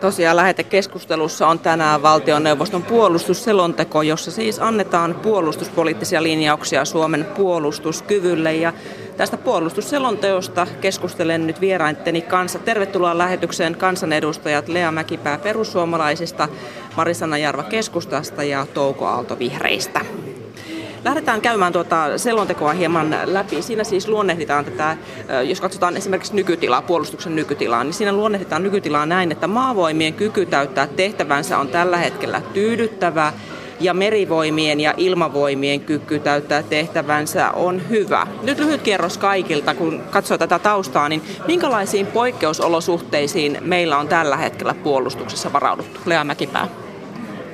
Tosiaan lähetekeskustelussa on tänään valtioneuvoston puolustusselonteko, jossa siis annetaan puolustuspoliittisia linjauksia Suomen puolustuskyvylle. Ja tästä puolustusselonteosta keskustelen nyt vieraitteni kanssa. Tervetuloa lähetykseen kansanedustajat Lea Mäkipää perussuomalaisista, Marisanna Jarva keskustasta ja Touko Aalto vihreistä. Lähdetään käymään tuota selontekoa hieman läpi. Siinä siis luonnehditaan tätä, jos katsotaan esimerkiksi nykytilaa, puolustuksen nykytilaa, niin siinä luonnehditaan nykytilaa näin, että maavoimien kyky täyttää tehtävänsä on tällä hetkellä tyydyttävä ja merivoimien ja ilmavoimien kyky täyttää tehtävänsä on hyvä. Nyt lyhyt kierros kaikilta, kun katsoo tätä taustaa, niin minkälaisiin poikkeusolosuhteisiin meillä on tällä hetkellä puolustuksessa varauduttu? Lea Mäkipää.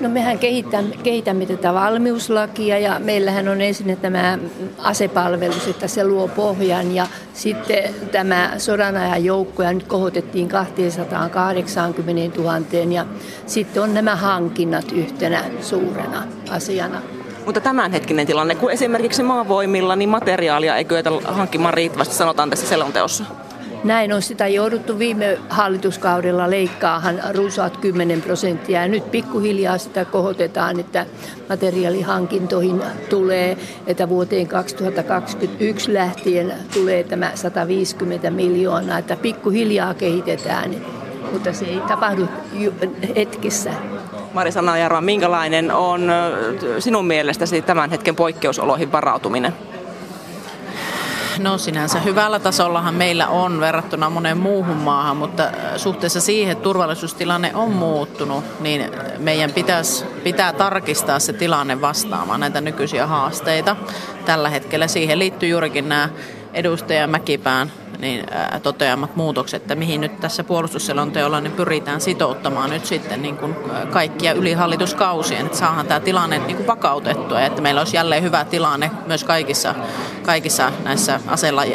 No mehän kehitämme, kehitämme tätä valmiuslakia ja meillähän on ensin tämä asepalvelus, että se luo pohjan ja sitten tämä sodan ajan joukkoja nyt kohotettiin 280 000 ja sitten on nämä hankinnat yhtenä suurena asiana. Mutta tämänhetkinen tilanne, kun esimerkiksi maavoimilla, niin materiaalia ei kyetä hankkimaan riittävästi, sanotaan tässä selonteossa. Näin on sitä jouduttu viime hallituskaudella leikkaahan runsaat 10 prosenttia ja nyt pikkuhiljaa sitä kohotetaan, että materiaalihankintoihin tulee, että vuoteen 2021 lähtien tulee tämä 150 miljoonaa, että pikkuhiljaa kehitetään, mutta se ei tapahdu hetkessä. Mari Jarva, minkälainen on sinun mielestäsi tämän hetken poikkeusoloihin varautuminen? No sinänsä hyvällä tasollahan meillä on verrattuna moneen muuhun maahan, mutta äh, suhteessa siihen, että turvallisuustilanne on muuttunut, niin meidän pitäisi, pitää tarkistaa se tilanne vastaamaan näitä nykyisiä haasteita. Tällä hetkellä siihen liittyy juurikin nämä edustaja Mäkipään niin, toteamat muutokset, että mihin nyt tässä puolustusselonteolla niin pyritään sitouttamaan nyt sitten niin kuin kaikkia yli hallituskausien, että saadaan tämä tilanne niin kuin vakautettua ja että meillä olisi jälleen hyvä tilanne myös kaikissa, kaikissa näissä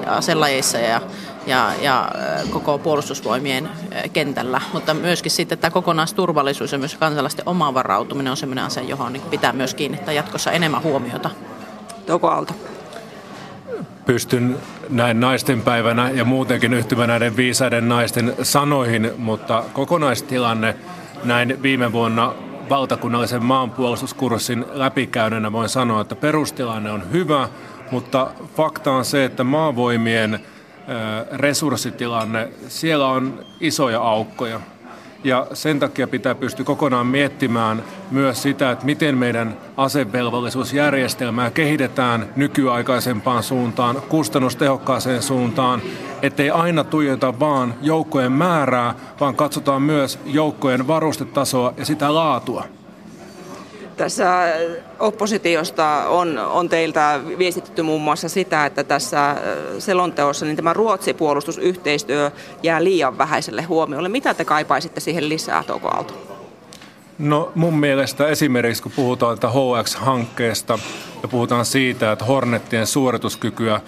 aselajeissa ja ja, ja koko puolustusvoimien kentällä, mutta myöskin sitten tämä kokonaisturvallisuus ja myös kansalaisten oma varautuminen on sellainen asia, johon niin pitää myös kiinnittää jatkossa enemmän huomiota. Touko Aalto pystyn näin naisten päivänä ja muutenkin yhtymään näiden viisaiden naisten sanoihin, mutta kokonaistilanne näin viime vuonna valtakunnallisen maanpuolustuskurssin läpikäyneenä voin sanoa, että perustilanne on hyvä, mutta fakta on se, että maavoimien resurssitilanne, siellä on isoja aukkoja. Ja sen takia pitää pystyä kokonaan miettimään myös sitä, että miten meidän asevelvollisuusjärjestelmää kehitetään nykyaikaisempaan suuntaan, kustannustehokkaaseen suuntaan, ettei aina tuijota vaan joukkojen määrää, vaan katsotaan myös joukkojen varustetasoa ja sitä laatua. Tässä oppositiosta on, on teiltä viestitetty muun muassa sitä, että tässä selonteossa niin tämä Ruotsi-puolustusyhteistyö jää liian vähäiselle huomiolle. Mitä te kaipaisitte siihen lisää, Touko Aalto? No mun mielestä esimerkiksi kun puhutaan tätä HX-hankkeesta ja puhutaan siitä, että Hornettien suorituskykyä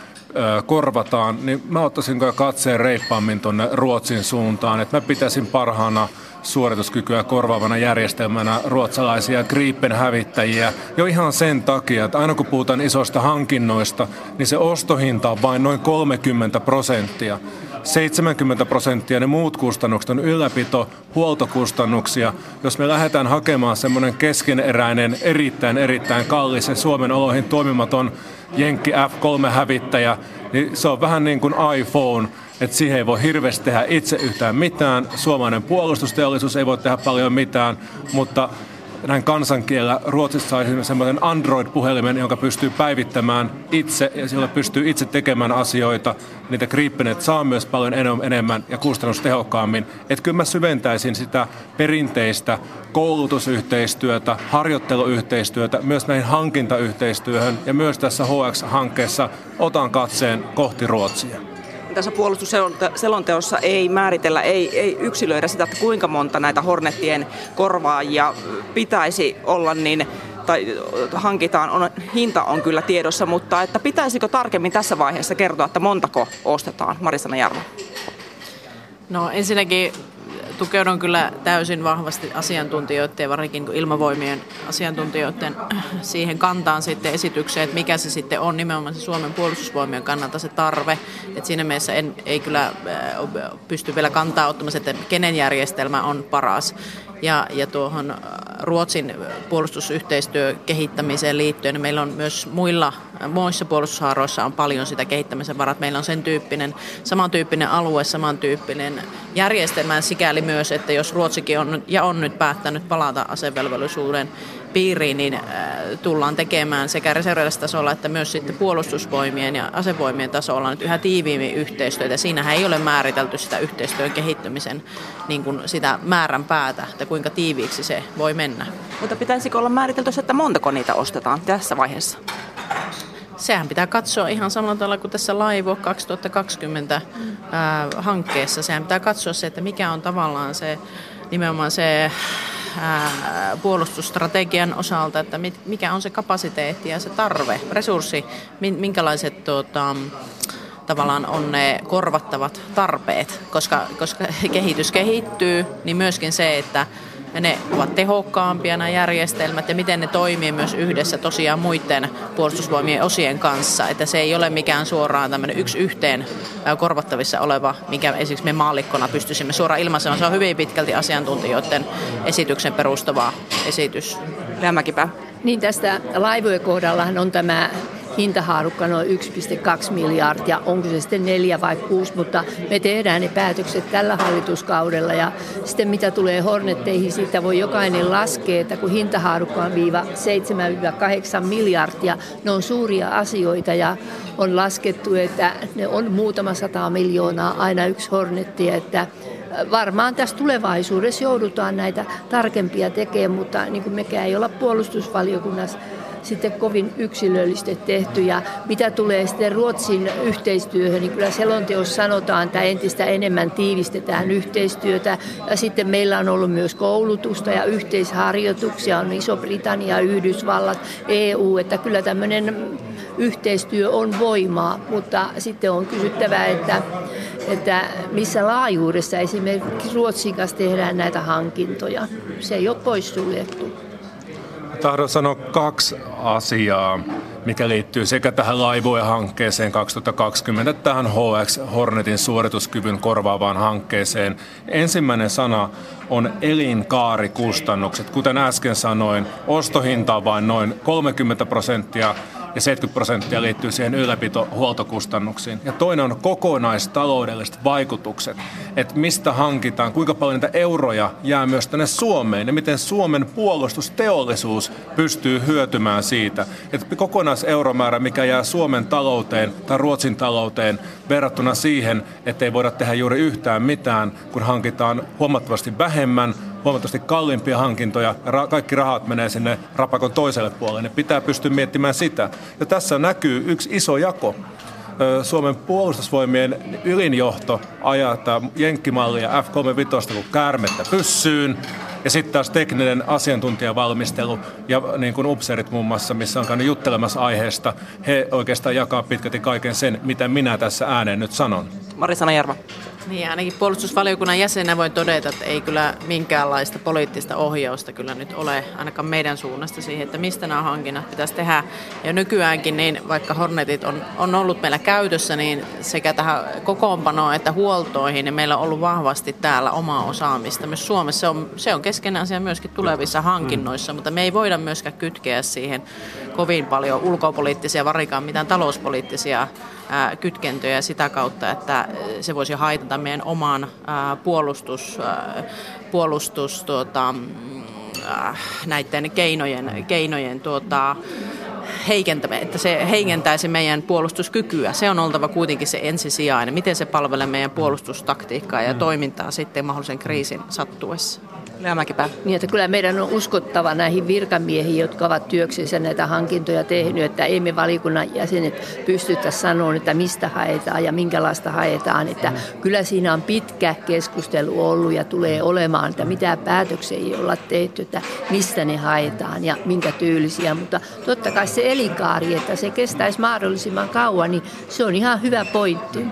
korvataan, niin mä ottaisin katseen reippaammin tuonne Ruotsin suuntaan. Että mä pitäisin parhaana suorituskykyä korvaavana järjestelmänä ruotsalaisia Gripen hävittäjiä jo ihan sen takia, että aina kun puhutaan isoista hankinnoista, niin se ostohinta on vain noin 30 prosenttia. 70 prosenttia ne muut kustannukset on ylläpito, huoltokustannuksia. Jos me lähdetään hakemaan semmoinen keskeneräinen, erittäin erittäin kallis ja Suomen oloihin toimimaton Jenkki F3-hävittäjä, niin se on vähän niin kuin iPhone, että siihen ei voi hirveästi tehdä itse yhtään mitään. Suomalainen puolustusteollisuus ei voi tehdä paljon mitään, mutta näin kansankielellä Ruotsissa on semmoinen Android-puhelimen, jonka pystyy päivittämään itse ja sillä pystyy itse tekemään asioita. Niitä Gripenet saa myös paljon enemmän ja kustannustehokkaammin. Että kyllä mä syventäisin sitä perinteistä koulutusyhteistyötä, harjoitteluyhteistyötä, myös näihin hankintayhteistyöhön ja myös tässä HX-hankkeessa otan katseen kohti Ruotsia tässä puolustusselonteossa ei määritellä, ei, ei yksilöidä sitä, että kuinka monta näitä Hornettien korvaajia pitäisi olla, niin tai hankitaan, on, hinta on kyllä tiedossa, mutta että pitäisikö tarkemmin tässä vaiheessa kertoa, että montako ostetaan? Marisana Jarmo. No ensinnäkin tukeudun kyllä täysin vahvasti asiantuntijoiden varsinkin ilmavoimien asiantuntijoiden siihen kantaan sitten esitykseen, että mikä se sitten on nimenomaan se Suomen puolustusvoimien kannalta se tarve. Että siinä mielessä en, ei kyllä pysty vielä kantaa ottamaan, että kenen järjestelmä on paras. Ja, ja tuohon Ruotsin puolustusyhteistyö kehittämiseen liittyen, niin meillä on myös muilla, muissa puolustushaaroissa on paljon sitä kehittämisen varat. Meillä on sen tyyppinen, samantyyppinen alue, samantyyppinen järjestelmä sikäli myös, että jos Ruotsikin on ja on nyt päättänyt palata asevelvollisuuden piiriin, niin äh, tullaan tekemään sekä reserviläistasolla että myös sitten puolustusvoimien ja asevoimien tasolla nyt yhä tiiviimmin yhteistyötä. Siinähän ei ole määritelty sitä yhteistyön kehittymisen niin kuin sitä määrän päätä, että kuinka tiiviiksi se voi mennä. Mutta pitäisikö olla määritelty että montako niitä ostetaan tässä vaiheessa? Sehän pitää katsoa ihan samalla tavalla kuin tässä Laivo 2020 ää, hankkeessa. Sehän pitää katsoa se, että mikä on tavallaan se nimenomaan se puolustusstrategian osalta, että mikä on se kapasiteetti ja se tarve, resurssi, minkälaiset tuota, tavallaan on ne korvattavat tarpeet, koska, koska kehitys kehittyy, niin myöskin se, että ne ovat tehokkaampia nämä järjestelmät ja miten ne toimii myös yhdessä tosiaan muiden puolustusvoimien osien kanssa. Että se ei ole mikään suoraan tämmöinen yksi yhteen korvattavissa oleva, mikä esimerkiksi me maallikkona pystyisimme suoraan ilmaisemaan. Se on hyvin pitkälti asiantuntijoiden esityksen perustava esitys. Lämmäkipä. Niin tästä laivojen kohdallahan on tämä hintahaarukka noin 1,2 miljardia, onko se sitten neljä vai kuusi, mutta me tehdään ne päätökset tällä hallituskaudella. Ja sitten mitä tulee Hornetteihin, siitä voi jokainen laskea, että kun hintahaarukka on viiva 7-8 miljardia, ne on suuria asioita. Ja on laskettu, että ne on muutama sata miljoonaa aina yksi Hornetti, että varmaan tässä tulevaisuudessa joudutaan näitä tarkempia tekemään, mutta niin kuin mekään ei olla puolustusvaliokunnassa sitten kovin yksilöllisesti tehty. Ja mitä tulee sitten Ruotsin yhteistyöhön, niin kyllä selonteossa sanotaan, että entistä enemmän tiivistetään yhteistyötä. Ja sitten meillä on ollut myös koulutusta ja yhteisharjoituksia, on Iso-Britannia, Yhdysvallat, EU, että kyllä tämmöinen yhteistyö on voimaa, mutta sitten on kysyttävä, että, että missä laajuudessa esimerkiksi Ruotsin kanssa tehdään näitä hankintoja. Se ei ole poissuljettu tahdon sanoa kaksi asiaa, mikä liittyy sekä tähän laivojen hankkeeseen 2020 että tähän HX Hornetin suorituskyvyn korvaavaan hankkeeseen. Ensimmäinen sana on elinkaarikustannukset. Kuten äsken sanoin, ostohinta on vain noin 30 prosenttia ja 70 prosenttia liittyy siihen ylläpito-huoltokustannuksiin. Ja toinen on kokonaistaloudelliset vaikutukset, että mistä hankitaan, kuinka paljon niitä euroja jää myös tänne Suomeen ja miten Suomen puolustusteollisuus pystyy hyötymään siitä. Että kokonaiseuromäärä, mikä jää Suomen talouteen tai Ruotsin talouteen verrattuna siihen, että ei voida tehdä juuri yhtään mitään, kun hankitaan huomattavasti vähemmän, huomattavasti kalliimpia hankintoja ja kaikki rahat menee sinne rapakon toiselle puolelle. Ne pitää pystyä miettimään sitä. Ja tässä näkyy yksi iso jako. Suomen puolustusvoimien ylinjohto ajaa tämä jenkkimallia F-35 kuin käärmettä pyssyyn. Ja sitten taas tekninen asiantuntijavalmistelu ja niin kuin upseerit muun muassa, missä on käynyt juttelemassa aiheesta, he oikeastaan jakaa pitkälti kaiken sen, mitä minä tässä ääneen nyt sanon. Mari Sanajärva. Niin, ainakin puolustusvaliokunnan jäsenä voi todeta, että ei kyllä minkäänlaista poliittista ohjausta kyllä nyt ole ainakaan meidän suunnasta siihen, että mistä nämä hankinnat pitäisi tehdä. Ja nykyäänkin, niin vaikka Hornetit on, on ollut meillä käytössä, niin sekä tähän kokoonpanoon että huoltoihin, niin meillä on ollut vahvasti täällä omaa osaamista. Myös Suomessa se on, se on keskeinen asia myöskin tulevissa hankinnoissa, mutta me ei voida myöskään kytkeä siihen kovin paljon ulkopoliittisia, varikaan mitään talouspoliittisia kytkentöjä sitä kautta, että se voisi haitata meidän oman puolustus, puolustus tuota, näiden keinojen, keinojen tuota, että se heikentäisi meidän puolustuskykyä. Se on oltava kuitenkin se ensisijainen, miten se palvelee meidän puolustustaktiikkaa ja toimintaa sitten mahdollisen kriisin sattuessa. Leamäkipä. Niin, että kyllä meidän on uskottava näihin virkamiehiin, jotka ovat työksensä näitä hankintoja tehnyt, että emme valikunnan jäsenet pystytä sanoa, että mistä haetaan ja minkälaista haetaan. Että kyllä siinä on pitkä keskustelu ollut ja tulee olemaan, että mitä päätöksiä ei olla tehty, että mistä ne haetaan ja minkä tyylisiä. Mutta totta kai se elikaari, että se kestäisi mahdollisimman kauan, niin se on ihan hyvä pointti.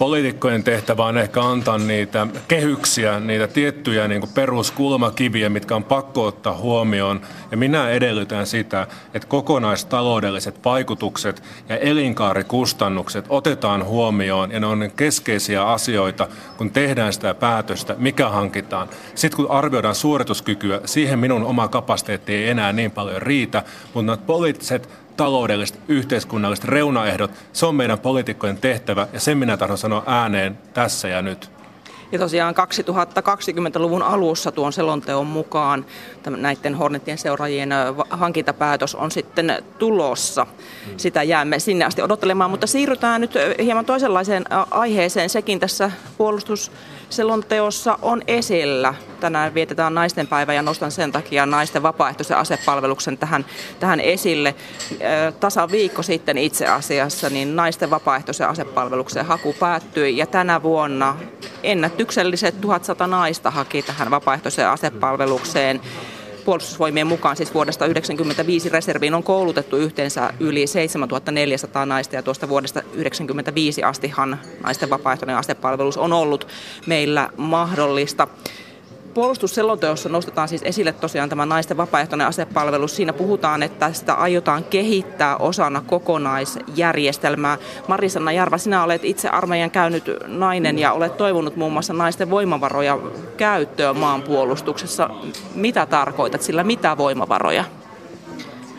Poliitikkojen tehtävä on ehkä antaa niitä kehyksiä, niitä tiettyjä niin kuin peruskulmakiviä, mitkä on pakko ottaa huomioon. Ja minä edellytän sitä, että kokonaistaloudelliset vaikutukset ja elinkaarikustannukset otetaan huomioon ja ne on keskeisiä asioita, kun tehdään sitä päätöstä, mikä hankitaan. Sitten kun arvioidaan suorituskykyä, siihen minun oma kapasiteetti ei enää niin paljon riitä, mutta poliittiset taloudelliset, yhteiskunnalliset reunaehdot, se on meidän poliitikkojen tehtävä ja sen minä tahdon sanoa ääneen tässä ja nyt. Ja tosiaan 2020-luvun alussa tuon selonteon mukaan näiden Hornetien seuraajien hankintapäätös on sitten tulossa. Sitä jäämme sinne asti odottelemaan, mutta siirrytään nyt hieman toisenlaiseen aiheeseen. Sekin tässä puolustusselonteossa on esillä. Tänään vietetään naisten päivä ja nostan sen takia naisten vapaaehtoisen asepalveluksen tähän, tähän esille. Tasa viikko sitten itse asiassa niin naisten vapaaehtoisen asepalveluksen haku päättyi ja tänä vuonna ennätykselliset 1100 naista haki tähän vapaaehtoiseen asepalvelukseen. Puolustusvoimien mukaan siis vuodesta 1995 reserviin on koulutettu yhteensä yli 7400 naista ja tuosta vuodesta 1995 astihan naisten vapaaehtoinen asepalvelus on ollut meillä mahdollista. Puolustusselonteossa nostetaan siis esille tosiaan tämä naisten vapaaehtoinen asepalvelus. Siinä puhutaan, että sitä aiotaan kehittää osana kokonaisjärjestelmää. Marisanna Jarva, sinä olet itse armeijan käynyt nainen ja olet toivonut muun muassa naisten voimavaroja käyttöön maanpuolustuksessa. Mitä tarkoitat sillä, mitä voimavaroja?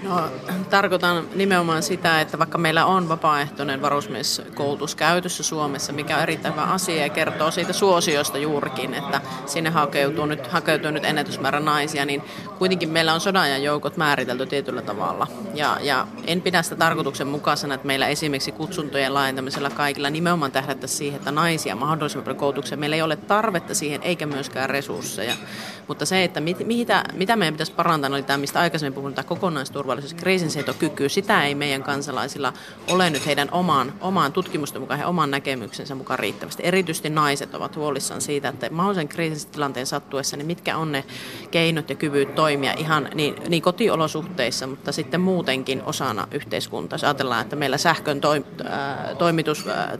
No, tarkoitan nimenomaan sitä, että vaikka meillä on vapaaehtoinen varusmieskoulutus käytössä Suomessa, mikä on erittäin hyvä asia ja kertoo siitä suosiosta juurikin, että sinne hakeutuu nyt, hakeutuu nyt ennätysmäärä naisia, niin kuitenkin meillä on sodan joukot määritelty tietyllä tavalla. Ja, ja en pidä sitä tarkoituksenmukaisena, että meillä esimerkiksi kutsuntojen laajentamisella kaikilla nimenomaan tähdättäisiin siihen, että naisia mahdollisimman paljon koulutukseen. Meillä ei ole tarvetta siihen eikä myöskään resursseja. Mutta se, että mit, mitä, mitä meidän pitäisi parantaa, oli tämä, mistä aikaisemmin puhuin, tämä kokonaisturvallisuus, kriisinsietokyky. Sitä ei meidän kansalaisilla ole nyt heidän omaan, omaan tutkimusten mukaan ja oman näkemyksensä mukaan riittävästi. Erityisesti naiset ovat huolissaan siitä, että mahdollisen kriisitilanteen sattuessa, niin mitkä on ne keinot ja kyvyt toimia ihan niin, niin kotiolosuhteissa, mutta sitten muutenkin osana yhteiskuntaa. Jos ajatellaan, että meillä sähkön toi, äh, toimitus äh,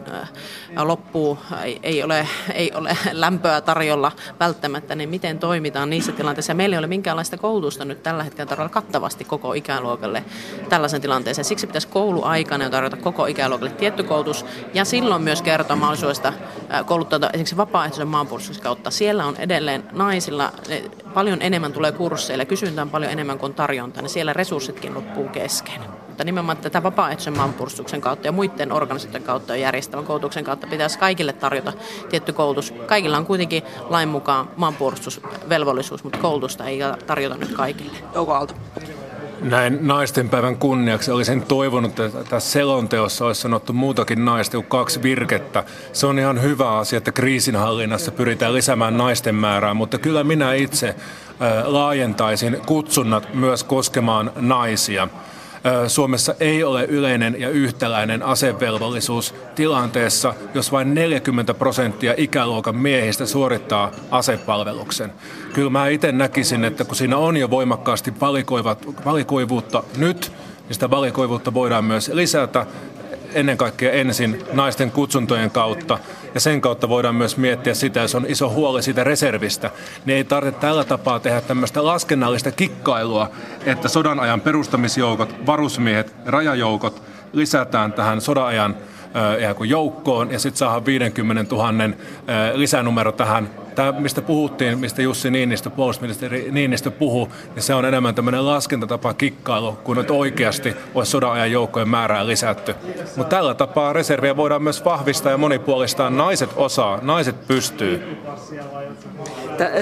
loppuu, ei ole, ei ole lämpöä tarjolla välttämättä, niin miten toimitaan niissä tilanteissa. Meillä ei ole minkäänlaista koulutusta nyt tällä hetkellä tarjolla kattavasti koko ikäluokalle tällaisen tilanteeseen. Siksi pitäisi kouluaikana tarjota koko ikäluokalle tietty koulutus ja silloin myös kertoa mahdollisuudesta kouluttaa esimerkiksi vapaaehtoisen maanpuolustuksen kautta. Siellä on edelleen naisilla paljon enemmän tulee kursseille, kysyntää paljon enemmän kuin tarjonta, niin siellä resurssitkin loppuu kesken mutta nimenomaan tätä vapaaehtoisen maanpuolustuksen kautta ja muiden organisaatioiden kautta ja järjestävän koulutuksen kautta pitäisi kaikille tarjota tietty koulutus. Kaikilla on kuitenkin lain mukaan maanpuolustusvelvollisuus, mutta koulutusta ei tarjota nyt kaikille. Jouko Aalto. Näin naistenpäivän kunniaksi olisin toivonut, että tässä selonteossa olisi sanottu muutakin naista kuin kaksi virkettä. Se on ihan hyvä asia, että kriisinhallinnassa pyritään lisäämään naisten määrää, mutta kyllä minä itse laajentaisin kutsunnat myös koskemaan naisia. Suomessa ei ole yleinen ja yhtäläinen asevelvollisuus tilanteessa, jos vain 40 prosenttia ikäluokan miehistä suorittaa asepalveluksen. Kyllä mä itse näkisin, että kun siinä on jo voimakkaasti valikoivuutta nyt, niin sitä valikoivuutta voidaan myös lisätä ennen kaikkea ensin naisten kutsuntojen kautta. Ja sen kautta voidaan myös miettiä sitä, jos on iso huoli siitä reservistä, niin ei tarvitse tällä tapaa tehdä tämmöistä laskennallista kikkailua, että sodan ajan perustamisjoukot, varusmiehet, rajajoukot lisätään tähän sodan ajan joukkoon ja sitten saadaan 50 000 lisänumero tähän tämä, mistä puhuttiin, mistä Jussi Niinistö, puolustusministeri Niinistö puhuu, niin se on enemmän tämmöinen laskentatapa kikkailu, kun nyt oikeasti olisi sodan ajan joukkojen määrää lisätty. Mutta tällä tapaa reserviä voidaan myös vahvistaa ja monipuolistaa. Naiset osaa, naiset pystyy.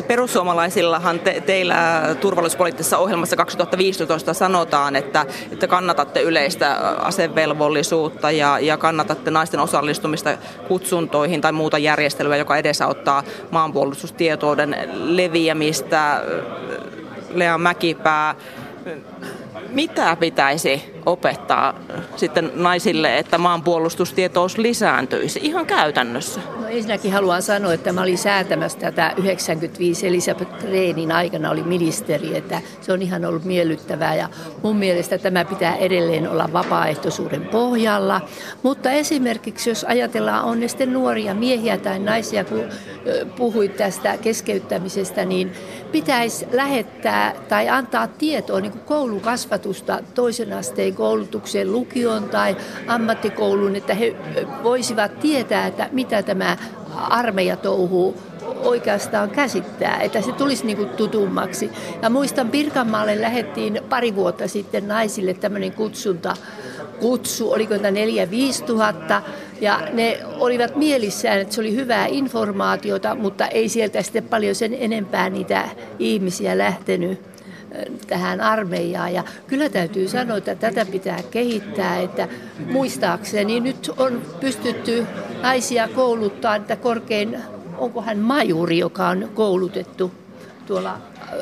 Perussuomalaisillahan te, teillä turvallisuuspoliittisessa ohjelmassa 2015 sanotaan, että, että kannatatte yleistä asevelvollisuutta ja, ja kannatatte naisten osallistumista kutsuntoihin tai muuta järjestelyä, joka edesauttaa maanpuolustustietouden leviämistä. Lea Mäkipää, mitä pitäisi opettaa sitten naisille, että maanpuolustustietous lisääntyisi ihan käytännössä? No ensinnäkin haluan sanoa, että mä olin säätämässä tätä 95 Elisabeth Reenin aikana oli ministeri, että se on ihan ollut miellyttävää ja mun mielestä tämä pitää edelleen olla vapaaehtoisuuden pohjalla. Mutta esimerkiksi jos ajatellaan on nuoria miehiä tai naisia, kun puhuit tästä keskeyttämisestä, niin pitäisi lähettää tai antaa tietoa niin koulukasvatusta toisen asteen koulutukseen, lukion tai ammattikouluun, että he voisivat tietää, että mitä tämä armeija touhuu oikeastaan käsittää, että se tulisi niin kuin tutummaksi. Ja muistan Pirkanmaalle lähettiin pari vuotta sitten naisille tämmöinen kutsunta, kutsu, oliko neljä, viisi tuhatta, ja ne olivat mielissään, että se oli hyvää informaatiota, mutta ei sieltä sitten paljon sen enempää niitä ihmisiä lähtenyt tähän armeijaan. Ja kyllä täytyy sanoa, että tätä pitää kehittää, että muistaakseni nyt on pystytty naisia kouluttaa, että korkein, onko hän majuri, joka on koulutettu tuolla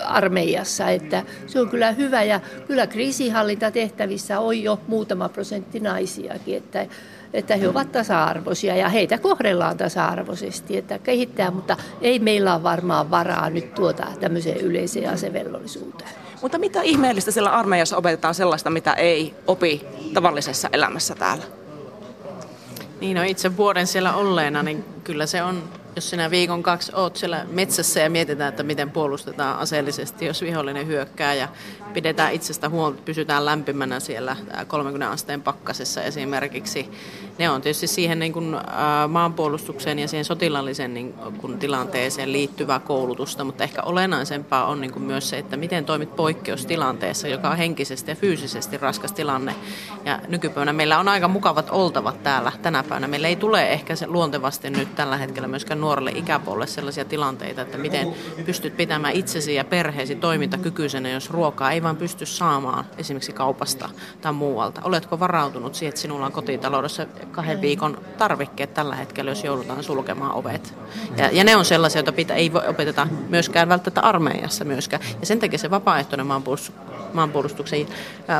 armeijassa, että se on kyllä hyvä ja kyllä kriisihallintatehtävissä on jo muutama prosentti naisiakin, että, että he ovat tasa-arvoisia ja heitä kohdellaan tasa-arvoisesti, että kehittää, mutta ei meillä ole varmaan varaa nyt tuota tämmöiseen yleiseen asevelvollisuuteen. Mutta mitä ihmeellistä siellä armeijassa opetetaan sellaista, mitä ei opi tavallisessa elämässä täällä? Niin, no itse vuoden siellä olleena, niin kyllä se on jos sinä viikon kaksi oot siellä metsässä ja mietitään, että miten puolustetaan aseellisesti, jos vihollinen hyökkää ja pidetään itsestä huolta, pysytään lämpimänä siellä 30 asteen pakkasessa esimerkiksi. Ne on tietysti siihen niin kuin, maanpuolustukseen ja siihen sotilaalliseen niin kuin, tilanteeseen liittyvää koulutusta, mutta ehkä olennaisempaa on niin kuin, myös se, että miten toimit poikkeustilanteessa, joka on henkisesti ja fyysisesti raskas tilanne. Ja nykypäivänä meillä on aika mukavat oltavat täällä tänä päivänä. Meillä ei tule ehkä se luontevasti nyt tällä hetkellä myöskään nuorelle ikäpuolelle sellaisia tilanteita, että miten pystyt pitämään itsesi ja perheesi toimintakykyisenä, jos ruokaa ei vaan pysty saamaan esimerkiksi kaupasta tai muualta. Oletko varautunut siihen, että sinulla on kotitaloudessa kahden viikon tarvikkeet tällä hetkellä, jos joudutaan sulkemaan ovet? Ja, ja ne on sellaisia, joita pitää, ei voi opeteta myöskään välttämättä armeijassa myöskään. Ja sen takia se vapaaehtoinen maanpuolustus maanpuolustuksen,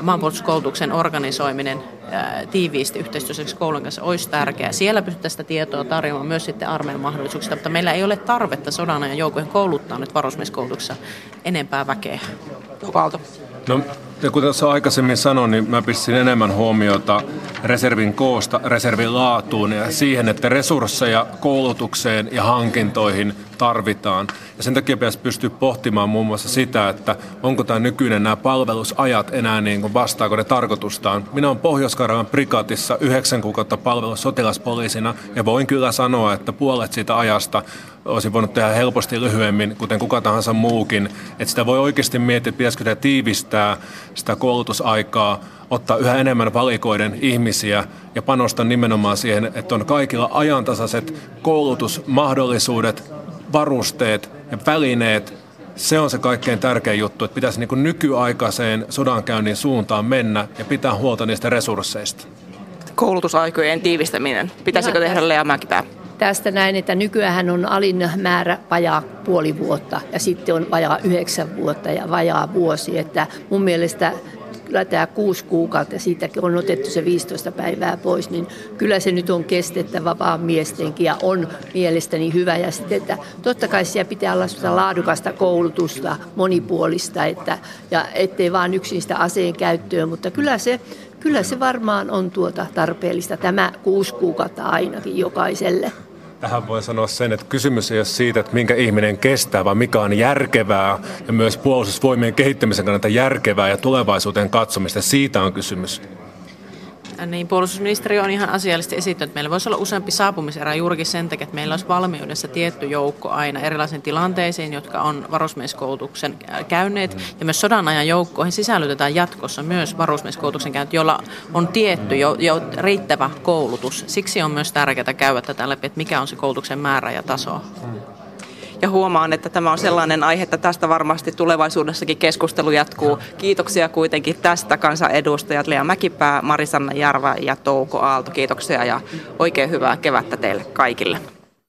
maanpuolustuskoulutuksen organisoiminen tiiviisti yhteistyössä koulun kanssa olisi tärkeää. Siellä pystytään sitä tietoa tarjoamaan myös sitten armeijan mahdollisuuksista, mutta meillä ei ole tarvetta sodan ajan joukkojen kouluttaa nyt varusmieskoulutuksessa enempää väkeä. Valto. No, ja kuten tuossa aikaisemmin sanoin, niin mä pistin enemmän huomiota reservin koosta, reservin laatuun ja siihen, että resursseja koulutukseen ja hankintoihin tarvitaan. Ja sen takia pitäisi pystyä pohtimaan muun muassa sitä, että onko tämä nykyinen nämä palvelusajat enää niin kuin vastaako ne tarkoitustaan. Minä olen pohjois prikaatissa yhdeksän kuukautta palvelus sotilaspoliisina ja voin kyllä sanoa, että puolet siitä ajasta olisi voinut tehdä helposti lyhyemmin, kuten kuka tahansa muukin. Että sitä voi oikeasti miettiä, pitäisikö sitä tiivistää sitä koulutusaikaa, ottaa yhä enemmän valikoiden ihmisiä ja panostaa nimenomaan siihen, että on kaikilla ajantasaiset koulutusmahdollisuudet, varusteet ja välineet. Se on se kaikkein tärkein juttu, että pitäisi niin nykyaikaiseen sodankäynnin suuntaan mennä ja pitää huolta niistä resursseista. Koulutusaikojen tiivistäminen. Pitäisikö tehdä Lea Mäkipää? Tästä näin, että nykyään on alin määrä vajaa puoli vuotta ja sitten on vajaa yhdeksän vuotta ja vajaa vuosi. Että mun mielestä kyllä tämä kuusi kuukautta ja siitä on otettu se 15 päivää pois, niin kyllä se nyt on kestettävä vapaan miestenkin ja on mielestäni hyvä. Ja sitten, että totta kai siellä pitää olla sitä laadukasta koulutusta, monipuolista, että, ja ettei vaan yksin sitä aseen käyttöön, mutta kyllä se Kyllä se varmaan on tuota tarpeellista, tämä kuusi kuukautta ainakin jokaiselle. Tähän voi sanoa sen, että kysymys ei ole siitä, että minkä ihminen kestää, vaan mikä on järkevää ja myös puolustusvoimien kehittämisen kannalta järkevää ja tulevaisuuteen katsomista. Siitä on kysymys. Niin, puolustusministeri on ihan asiallisesti esittänyt, että meillä voisi olla useampi saapumiserä juurikin sen takia, että meillä olisi valmiudessa tietty joukko aina erilaisiin tilanteisiin, jotka on varusmieskoulutuksen käyneet. Ja myös sodan ajan joukkoihin sisällytetään jatkossa myös varusmieskoulutuksen käynyt, jolla on tietty jo, jo riittävä koulutus. Siksi on myös tärkeää käydä tätä läpi, että mikä on se koulutuksen määrä ja taso. Ja huomaan, että tämä on sellainen aihe, että tästä varmasti tulevaisuudessakin keskustelu jatkuu. Kiitoksia kuitenkin tästä kansanedustajat Lea Mäkipää, Marisanna Jarva ja Touko Aalto. Kiitoksia ja oikein hyvää kevättä teille kaikille.